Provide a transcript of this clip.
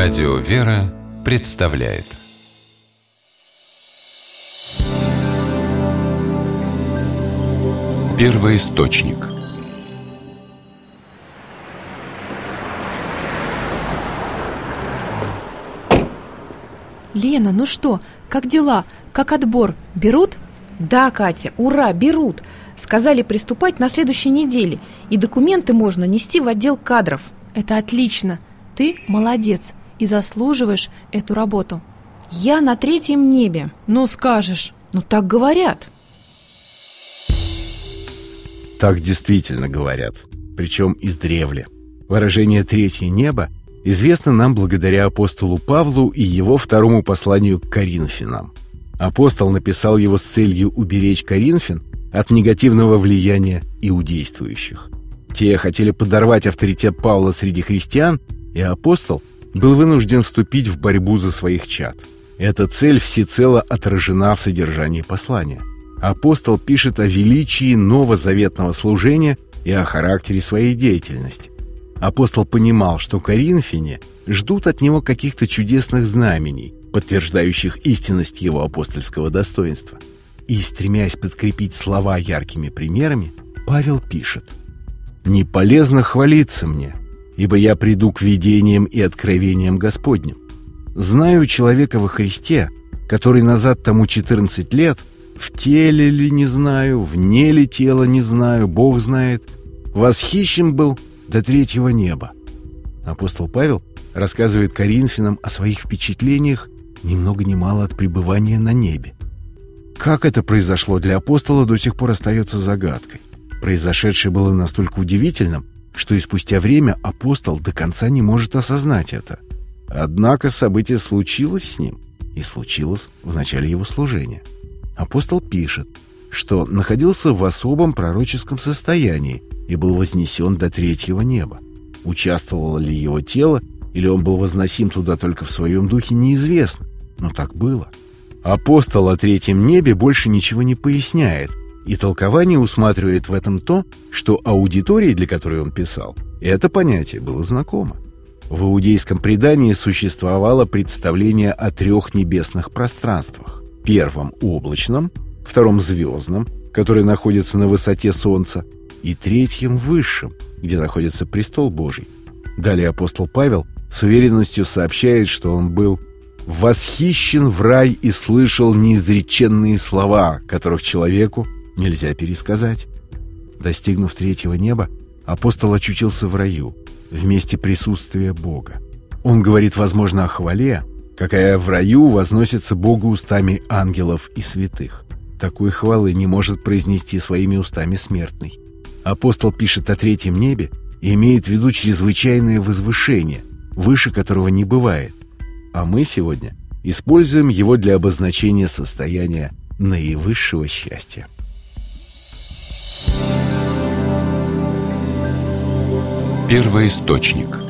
Радио «Вера» представляет Первый источник Лена, ну что, как дела? Как отбор? Берут? Да, Катя, ура, берут Сказали приступать на следующей неделе И документы можно нести в отдел кадров Это отлично Ты молодец и заслуживаешь эту работу Я на третьем небе Ну скажешь Ну так говорят Так действительно говорят, причем издревле. Выражение «третье небо» известно нам благодаря апостолу Павлу и его второму посланию к Коринфянам. Апостол написал его с целью уберечь Коринфян от негативного влияния иудействующих. Те хотели подорвать авторитет Павла среди христиан, и апостол был вынужден вступить в борьбу за своих чад. Эта цель всецело отражена в содержании послания – апостол пишет о величии новозаветного служения и о характере своей деятельности. Апостол понимал, что коринфяне ждут от него каких-то чудесных знамений, подтверждающих истинность его апостольского достоинства. И, стремясь подкрепить слова яркими примерами, Павел пишет «Не полезно хвалиться мне, ибо я приду к видениям и откровениям Господним. Знаю человека во Христе, который назад тому 14 лет – в теле ли не знаю, вне ли тела не знаю, Бог знает. Восхищен был до третьего неба. Апостол Павел рассказывает Коринфянам о своих впечатлениях ни много ни мало от пребывания на небе. Как это произошло для апостола, до сих пор остается загадкой. Произошедшее было настолько удивительным, что и спустя время апостол до конца не может осознать это. Однако событие случилось с ним и случилось в начале его служения – апостол пишет, что находился в особом пророческом состоянии и был вознесен до третьего неба. Участвовало ли его тело, или он был возносим туда только в своем духе, неизвестно, но так было. Апостол о третьем небе больше ничего не поясняет, и толкование усматривает в этом то, что аудитории, для которой он писал, это понятие было знакомо. В иудейском предании существовало представление о трех небесных пространствах первом облачном, втором звездном, который находится на высоте Солнца, и третьем высшем, где находится престол Божий. Далее апостол Павел с уверенностью сообщает, что он был восхищен в рай и слышал неизреченные слова, которых человеку нельзя пересказать. Достигнув третьего неба, апостол очутился в раю, в месте присутствия Бога. Он говорит, возможно, о хвале, какая в раю возносится Богу устами ангелов и святых. Такой хвалы не может произнести своими устами смертный. Апостол пишет о третьем небе и имеет в виду чрезвычайное возвышение, выше которого не бывает. А мы сегодня используем его для обозначения состояния наивысшего счастья. Первый источник –